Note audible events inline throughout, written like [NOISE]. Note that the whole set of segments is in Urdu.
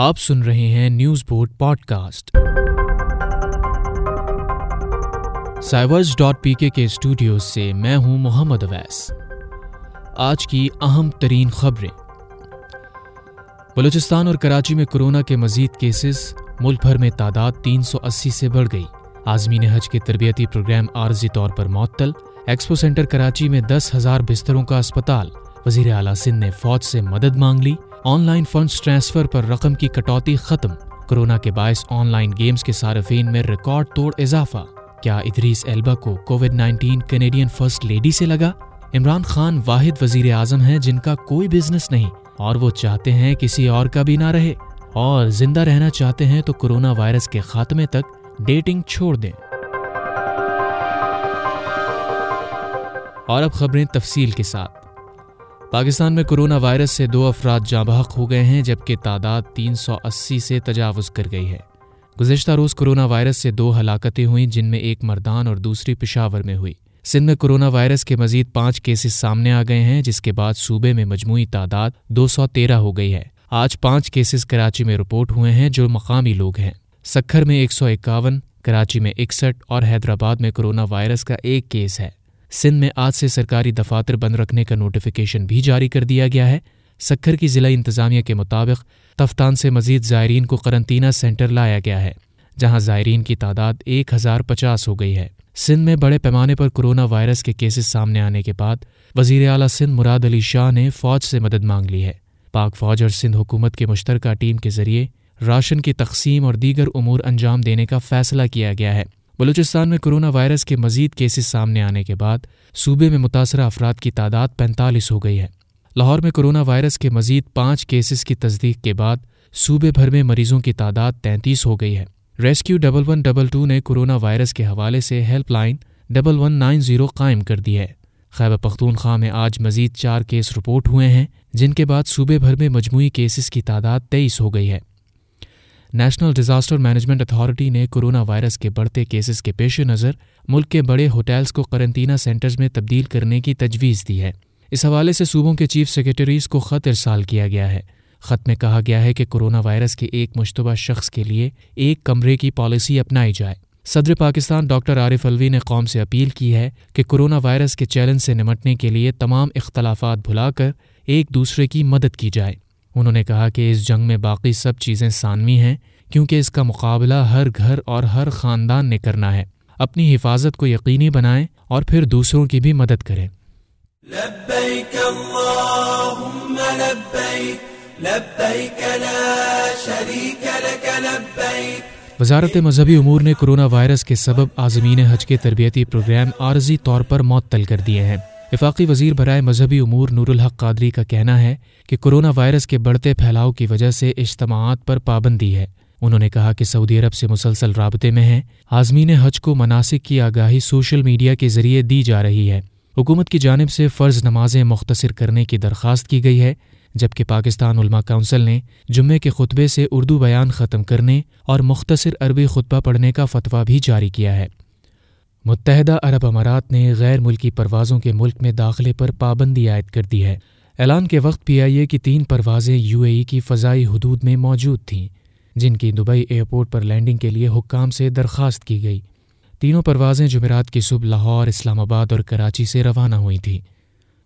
آپ سن رہے ہیں نیوز بورڈ پوڈ کاسٹ سائیورز ڈاٹ پی کے اسٹوڈیوز سے میں ہوں محمد اویس۔ آج کی اہم ترین خبریں۔ بلوچستان اور کراچی میں کورونا کے مزید کیسز، ملک بھر میں تعداد تین سو اسی سے بڑھ گئی۔ آزمین حج کے تربیتی پروگرام عارضی طور پر معطل۔ ایکسپو سینٹر کراچی میں دس ہزار بستروں کا اسپتال۔ وزیر اعلی سندھ نے فوج سے مدد مانگ لی۔ آن لائن فنڈز ٹرانسفر پر رقم کی کٹوتی ختم۔ کورونا کے باعث آن لائن گیمز کے صارفین میں ریکارڈ توڑ اضافہ۔ کیا ادریس ایلبا کو Covid nineteen Canadian first lady سے لگا؟ عمران خان واحد وزیر اعظم ہیں جن کا کوئی بزنس نہیں اور وہ چاہتے ہیں کسی اور کا بھی نہ رہے۔ اور زندہ رہنا چاہتے ہیں تو کورونا وائرس کے خاتمے تک ڈیٹنگ چھوڑ دیں۔ اور اب خبریں تفصیل کے ساتھ۔ پاکستان میں کورونا وائرس سے دو افراد جاں بحق ہو گئے ہیں جبکہ تعداد تین سو اسی سے تجاوز کر گئی ہے۔ گزشتہ روز کورونا وائرس سے دو ہلاکتیں ہوئیں جن میں ایک مردان اور دوسری پشاور میں ہوئی۔ سندھ میں کورونا وائرس کے مزید پانچ کیسز سامنے آ گئے ہیں، جس کے بعد صوبے میں مجموعی تعداد دو سو تیرہ ہو گئی ہے۔ آج پانچ کیسز کراچی میں رپورٹ ہوئے ہیں جو مقامی لوگ ہیں۔ سکھر میں ایک سو اکاون، کراچی میں اکسٹھ اور حیدرآباد میں کورونا وائرس کا ایک کیس ہے۔ سندھ میں آج سے سرکاری دفاتر بند رکھنے کا نوٹیفیکیشن بھی جاری کر دیا گیا ہے۔ سکھر کی ضلع انتظامیہ کے مطابق تفتان سے مزید زائرین کو قرنطینہ سینٹر لایا گیا ہے، جہاں زائرین کی تعداد ایک ہزار پچاس ہو گئی ہے۔ سندھ میں بڑے پیمانے پر کورونا وائرس کے کیسز سامنے آنے کے بعد وزیر اعلیٰ سندھ مراد علی شاہ نے فوج سے مدد مانگ لی ہے۔ پاک فوج اور سندھ حکومت کے مشترکہ ٹیم کے ذریعے راشن کی تقسیم اور دیگر امور انجام دینے کا فیصلہ کیا گیا ہے۔ بلوچستان میں کورونا وائرس کے مزید کیسز سامنے آنے کے بعد صوبے میں متاثرہ افراد کی تعداد پینتالیس ہو گئی ہے۔ لاہور میں کورونا وائرس کے مزید پانچ کیسز کی تصدیق کے بعد صوبے بھر میں مریضوں کی تعداد تینتیس ہو گئی ہے۔ Rescue double one double two نے کورونا وائرس کے حوالے سے help line double one nine zero قائم کر دی ہے۔ خیبر پختونخوا میں آج مزید چار کیس رپورٹ ہوئے ہیں، جن کے بعد صوبے بھر میں مجموعی کیسز کی تعداد تیئیس ہو گئی ہے۔ نیشنل ڈیزاسٹر مینجمنٹ اتھارٹی نے کورونا وائرس کے بڑھتے کیسز کے پیش نظر ملک کے بڑے ہوٹلز کو قرنطینہ سینٹرز میں تبدیل کرنے کی تجویز دی ہے۔ اس حوالے سے صوبوں کے چیف سیکرٹریز کو خط ارسال کیا گیا ہے۔ خط میں کہا گیا ہے کہ کورونا وائرس کے ایک مشتبہ شخص کے لیے ایک کمرے کی پالیسی اپنائی جائے۔ صدر پاکستان ڈاکٹر عارف الوی نے قوم سے اپیل کی ہے کہ کورونا وائرس کے چیلنج سے نمٹنے کے لیے تمام اختلافات بھلا کر ایک دوسرے کی مدد کی جائے۔ انہوں نے کہا کہ اس جنگ میں باقی سب چیزیں ثانوی ہیں کیونکہ اس کا مقابلہ ہر گھر اور ہر خاندان نے کرنا ہے۔ اپنی حفاظت کو یقینی بنائیں اور پھر دوسروں کی بھی مدد کریں۔ لبیک اللہم لبیک لبیک لا شریک لک لبیک۔ وزارت مذہبی امور نے کرونا وائرس کے سبب عازمین حج کے تربیتی پروگرام عارضی طور پر معطل کر دیے ہیں۔ وفاقی وزیر برائے مذہبی امور نور الحق قادری کا کہنا ہے کہ کورونا وائرس کے بڑھتے پھیلاؤ کی وجہ سے اجتماعات پر پابندی ہے۔ انہوں نے کہا کہ سعودی عرب سے مسلسل رابطے میں ہیں۔ آزمین حج کو مناسب کی آگاہی سوشل میڈیا کے ذریعے دی جا رہی ہے۔ حکومت کی جانب سے فرض نمازیں مختصر کرنے کی درخواست کی گئی ہے، جبکہ پاکستان علماء کونسل نے جمعے کے خطبے سے اردو بیان ختم کرنے اور مختصر عربی خطبہ پڑھنے کا فتویٰ بھی جاری کیا ہے۔ متحدہ عرب امارات نے غیر ملکی پروازوں کے ملک میں داخلے پر پابندی عائد کر دی ہے۔ اعلان کے وقت پی آئی اے کی تین پروازیں یو اے ای کی فضائی حدود میں موجود تھیں، جن کی دبئی ایئرپورٹ پر لینڈنگ کے لیے حکام سے درخواست کی گئی۔ تینوں پروازیں جمعرات کی صبح لاہور، اسلام آباد اور کراچی سے روانہ ہوئی تھیں۔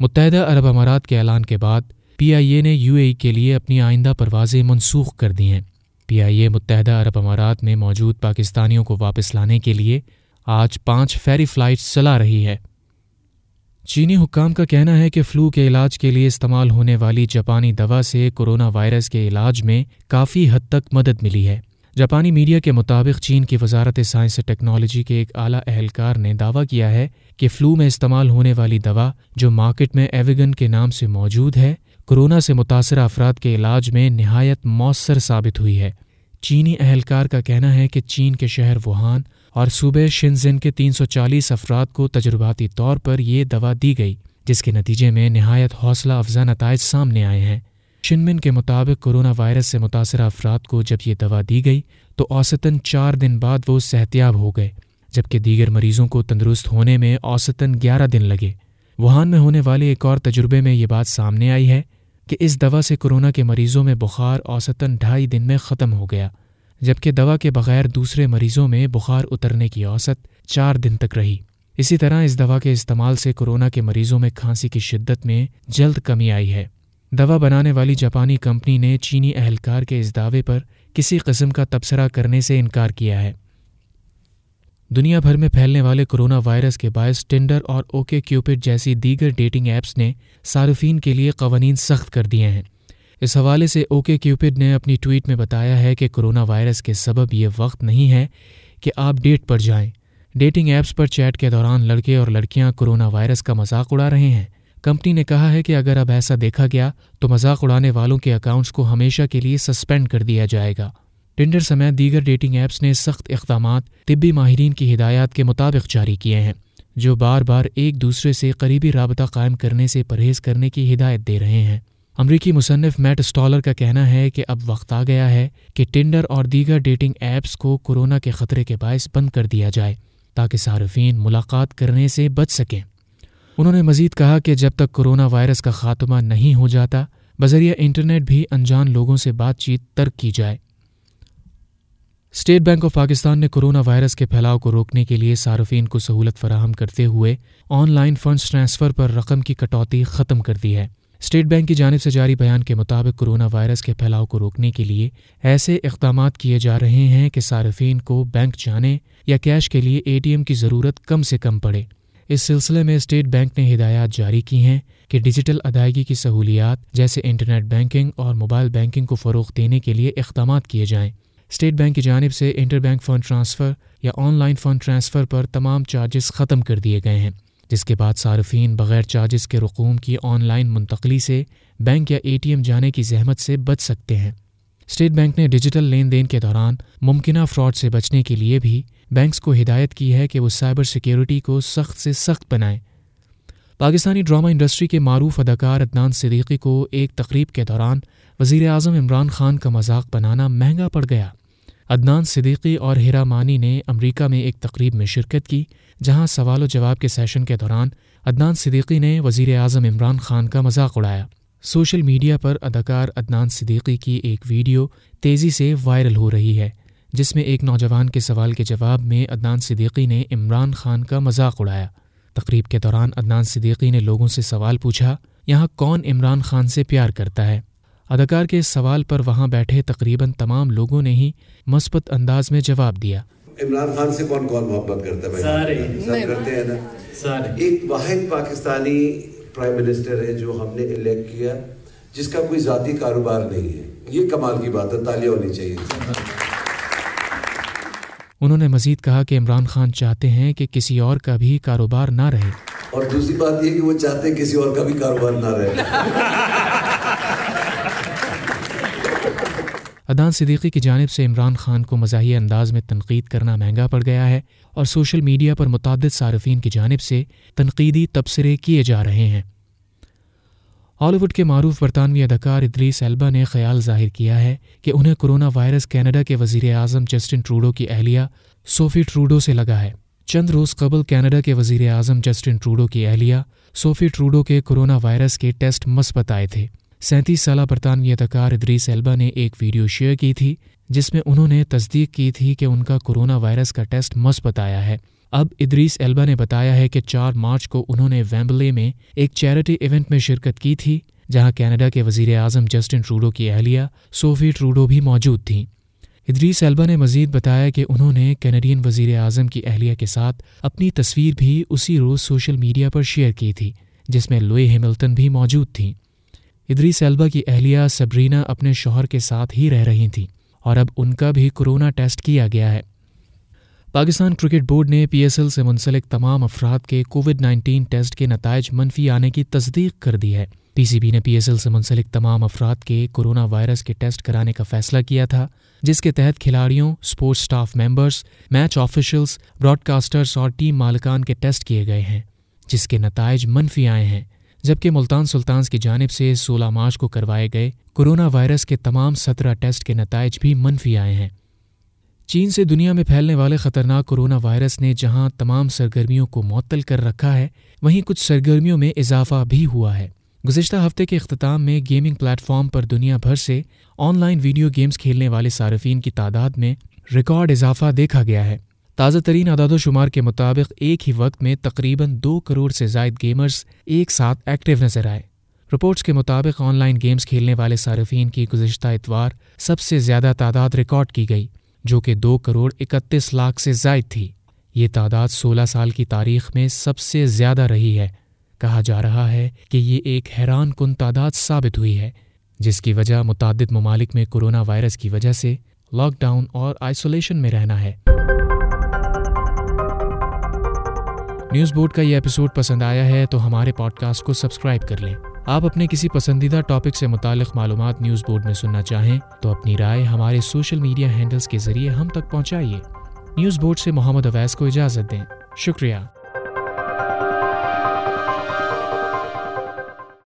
متحدہ عرب امارات کے اعلان کے بعد پی آئی اے نے یو اے ای کے لیے اپنی آئندہ پروازیں منسوخ کر دی ہیں۔ پی آئی اے متحدہ عرب امارات میں موجود پاکستانیوں کو واپس لانے کے لیے آج پانچ فیری فلائٹس چلا رہی ہے۔ چینی حکام کا کہنا ہے کہ فلو کے علاج کے لیے استعمال ہونے والی جاپانی دوا سے کورونا وائرس کے علاج میں کافی حد تک مدد ملی ہے۔ جاپانی میڈیا کے مطابق چین کی وزارت سائنس ٹیکنالوجی کے ایک اعلیٰ اہلکار نے دعویٰ کیا ہے کہ فلو میں استعمال ہونے والی دوا جو مارکیٹ میں ایویگن کے نام سے موجود ہے کورونا سے متاثرہ افراد کے علاج میں نہایت مؤثر ثابت ہوئی ہے۔ چینی اہلکار کا کہنا ہے کہ چین کے شہر ووہان اور صوبے شنزن کے تین سو چالیس افراد کو تجرباتی طور پر یہ دوا دی گئی، جس کے نتیجے میں نہایت حوصلہ افزا نتائج سامنے آئے ہیں۔ شنمن کے مطابق کورونا وائرس سے متاثرہ افراد کو جب یہ دوا دی گئی، تو اوسطاً چار دن بعد وہ صحتیاب ہو گئے، جبکہ دیگر مریضوں کو تندرست ہونے میں اوسطاً گیارہ دن لگے۔ وہان میں ہونے والے ایک اور تجربے میں یہ بات سامنے آئی ہے کہ اس دوا سے کورونا کے مریضوں میں بخار اوسطاً ڈھائی دن میں ختم ہو گیا۔ جبکہ دوا کے بغیر دوسرے مریضوں میں بخار اترنے کی اوسط چار دن تک رہی۔ اسی طرح اس دوا کے استعمال سے کورونا کے مریضوں میں کھانسی کی شدت میں جلد کمی آئی ہے۔ دوا بنانے والی جاپانی کمپنی نے چینی اہلکار کے اس دعوے پر کسی قسم کا تبصرہ کرنے سے انکار کیا ہے۔ دنیا بھر میں پھیلنے والے کرونا وائرس کے باعث ٹینڈر اور اوکے کیوپٹ جیسی دیگر ڈیٹنگ ایپس نے صارفین کے لیے قوانین سخت کر دیے ہیں۔ اس حوالے سے اوکے کیوپڈ نے اپنی ٹویٹ میں بتایا ہے کہ کرونا وائرس کے سبب یہ وقت نہیں ہے کہ آپ ڈیٹ پر جائیں۔ ڈیٹنگ ایپس پر چیٹ کے دوران لڑکے اور لڑکیاں کرونا وائرس کا مذاق اڑا رہے ہیں۔ کمپنی نے کہا ہے کہ اگر اب ایسا دیکھا گیا تو مذاق اڑانے والوں کے اکاؤنٹس کو ہمیشہ کے لیے سسپینڈ کر دیا جائے گا۔ ٹینڈر سمیت دیگر ڈیٹنگ ایپس نے سخت اقدامات طبی ماہرین کی ہدایات کے مطابق جاری کیے ہیں، جو بار بار ایک دوسرے سے قریبی رابطہ قائم کرنے سے پرہیز کرنے کی ہدایت دے رہے ہیں۔ امریکی مصنف میٹ اسٹالر کا کہنا ہے کہ اب وقت آ گیا ہے کہ ٹینڈر اور دیگر ڈیٹنگ ایپس کو کورونا کے خطرے کے باعث بند کر دیا جائے تاکہ صارفین ملاقات کرنے سے بچ سکیں۔ انہوں نے مزید کہا کہ جب تک کورونا وائرس کا خاتمہ نہیں ہو جاتا، بذریعہ انٹرنیٹ بھی انجان لوگوں سے بات چیت ترک کی جائے۔ اسٹیٹ بینک آف پاکستان نے کورونا وائرس کے پھیلاؤ کو روکنے کے لیے صارفین کو سہولت فراہم کرتے ہوئے آن لائن فنڈز ٹرانسفر پر رقم کی کٹوتی ختم کر دی ہے۔ اسٹیٹ بینک کی جانب سے جاری بیان کے مطابق کورونا وائرس کے پھیلاؤ کو روکنے کے لیے ایسے اقدامات کیے جا رہے ہیں کہ صارفین کو بینک جانے یا کیش کے لیے اے ٹی ایم کی ضرورت کم سے کم پڑے۔ اس سلسلے میں اسٹیٹ بینک نے ہدایات جاری کی ہیں کہ ڈیجیٹل ادائیگی کی سہولیات جیسے انٹرنیٹ بینکنگ اور موبائل بینکنگ کو فروغ دینے کے لیے اقدامات کیے جائیں۔ اسٹیٹ بینک کی جانب سے انٹر بینک فنڈ ٹرانسفر یا آن لائن فنڈ ٹرانسفر پر تمام چارجز ختم کر دیے گئے ہیں۔ جس کے بعد صارفین بغیر چارجز کے رقوم کی آن لائن منتقلی سے بینک یا اے ٹی ایم جانے کی زحمت سے بچ سکتے ہیں۔ اسٹیٹ بینک نے ڈیجیٹل لین دین کے دوران ممکنہ فراڈ سے بچنے کے لیے بھی بینکس کو ہدایت کی ہے کہ وہ سائبر سیکیورٹی کو سخت سے سخت بنائیں پاکستانی ڈرامہ انڈسٹری کے معروف اداکار عدنان صدیقی کو ایک تقریب کے دوران وزیر اعظم عمران خان کا مذاق بنانا مہنگا پڑ گیا۔ عدنان صدیقی اور ہیرا مانی نے امریکہ میں ایک تقریب میں شرکت کی، جہاں سوال و جواب کے سیشن کے دوران عدنان صدیقی نے وزیر اعظم عمران خان کا مذاق اڑایا۔ سوشل میڈیا پر اداکار عدنان صدیقی کی ایک ویڈیو تیزی سے وائرل ہو رہی ہے، جس میں ایک نوجوان کے سوال کے جواب میں عدنان صدیقی نے عمران خان کا مذاق اڑایا۔ تقریب کے دوران عدنان صدیقی نے لوگوں سے سوال پوچھا، یہاں کون عمران خان سے پیار کرتا ہے؟ اداکار کے اس سوال پر وہاں بیٹھے تقریباً تمام لوگوں نے ہی مثبت انداز میں جواب دیا۔ عمران خان سے کون کون محبت کرتا ہے سارے۔ سب کرتے ہیں نا؟ سارے۔ ایک واحد پاکستانی پرائم منسٹر ہے جو ہم نے الیکٹ کیا جس کا کوئی ذاتی کاروبار نہیں ہے۔ یہ کمال کی بات ہے تالیاں ہونی چاہیے۔ انہوں نے مزید کہا کہ عمران خان چاہتے ہیں کہ کسی اور کا بھی کاروبار نہ رہے۔ اور دوسری بات یہ کہ وہ چاہتے ہیں کسی اور کا بھی کاروبار نہ رہے۔ [LAUGHS] ادان صدیقی کی جانب سے عمران خان کو مزاحیہ انداز میں تنقید کرنا مہنگا پڑ گیا ہے اور سوشل میڈیا پر متعدد صارفین کی جانب سے تنقیدی تبصرے کیے جا رہے ہیں۔ ہالی ووڈ کے معروف برطانوی اداکار ادریس ایلبا نے خیال ظاہر کیا ہے کہ انہیں کرونا وائرس کینیڈا کے وزیر اعظم جسٹن ٹروڈو کی اہلیہ صوفی ٹروڈو سے لگا ہے۔ چند روز قبل کینیڈا کے وزیر اعظم جسٹن ٹروڈو کی اہلیہ صوفی ٹروڈو کے کرونا وائرس کے ٹیسٹ مثبت آئے تھے۔ سینتیس سالہ برطانوی اداکار ادریس ایلبا نے ایک ویڈیو شیئر کی تھی، جس میں انہوں نے تصدیق کی تھی کہ ان کا کورونا وائرس کا ٹیسٹ مثبت آیا ہے۔ اب ادریس ایلبا نے بتایا ہے کہ چار مارچ کو انہوں نے ویمبلے میں ایک چیریٹی ایونٹ میں شرکت کی تھی، جہاں کینیڈا کے وزیر اعظم جسٹن ٹروڈو کی اہلیہ صوفی ٹروڈو بھی موجود تھیں۔ ادریس ایلبا نے مزید بتایا کہ انہوں نے کینیڈین وزیر اعظم کی اہلیہ کے ساتھ اپنی تصویر بھی اسی روز سوشل میڈیا پر شیئر کی تھی، جس میں لوئے ہیملٹن بھی موجود تھیں۔ ادریس ایلبا کی اہلیہ سبرینا اپنے شوہر کے ساتھ ہی رہ رہی تھیں اور اب ان کا بھی کورونا ٹیسٹ کیا گیا ہے۔ پاکستان کرکٹ بورڈ نے پی ایس ایل سے منسلک تمام افراد کے کووڈ نائنٹین ٹیسٹ کے نتائج منفی آنے کی تصدیق کر دی ہے۔ پی سی بی نے پی ایس ایل سے منسلک تمام افراد کے کورونا وائرس کے ٹیسٹ کرانے کا فیصلہ کیا تھا، جس کے تحت کھلاڑیوں sports staff members match officials broadcasters اور ٹیم مالکان کے ٹیسٹ کیے گئے ہیں، جس کے نتائج منفی آئے ہیں۔ جبکہ ملتان سلطانز کی جانب سے سولہ مارچ کو کروائے گئے کورونا وائرس کے تمام سترہ ٹیسٹ کے نتائج بھی منفی آئے ہیں۔ چین سے دنیا میں پھیلنے والے خطرناک کورونا وائرس نے جہاں تمام سرگرمیوں کو معطل کر رکھا ہے، وہیں کچھ سرگرمیوں میں اضافہ بھی ہوا ہے۔ گزشتہ ہفتے کے اختتام میں گیمنگ پلیٹ فارم پر دنیا بھر سے آن لائن ویڈیو گیمز کھیلنے والے صارفین کی تعداد میں ریکارڈ اضافہ دیکھا گیا ہے۔ تازہ ترین اعداد و شمار کے مطابق ایک ہی وقت میں تقریباً دو کروڑ سے زائد گیمرز ایک ساتھ ایکٹیو نظر آئے۔ رپورٹس کے مطابق آن لائن گیمز کھیلنے والے صارفین کی گزشتہ اتوار سب سے زیادہ تعداد ریکارڈ کی گئی، جو کہ دو کروڑ اکتیس لاکھ سے زائد تھی۔ یہ تعداد سولہ سال کی تاریخ میں سب سے زیادہ رہی ہے۔ کہا جا رہا ہے کہ یہ ایک حیران کن تعداد ثابت ہوئی ہے، جس کی وجہ متعدد ممالک میں کورونا وائرس کی وجہ سے لاک ڈاؤن اور آئسولیشن میں رہنا ہے۔ نیوز بورڈ کا یہ ایپیسوڈ پسند آیا ہے تو ہمارے پوڈ کاسٹ کو سبسکرائب کر لیں۔ آپ اپنے کسی پسندیدہ ٹاپک سے متعلق معلومات نیوز بورڈ میں سننا چاہیں تو اپنی رائے ہمارے سوشل میڈیا ہینڈلز کے ذریعے ہم تک پہنچائیے۔ نیوز بورڈ سے محمد اویس کو اجازت دیں۔ شکریہ۔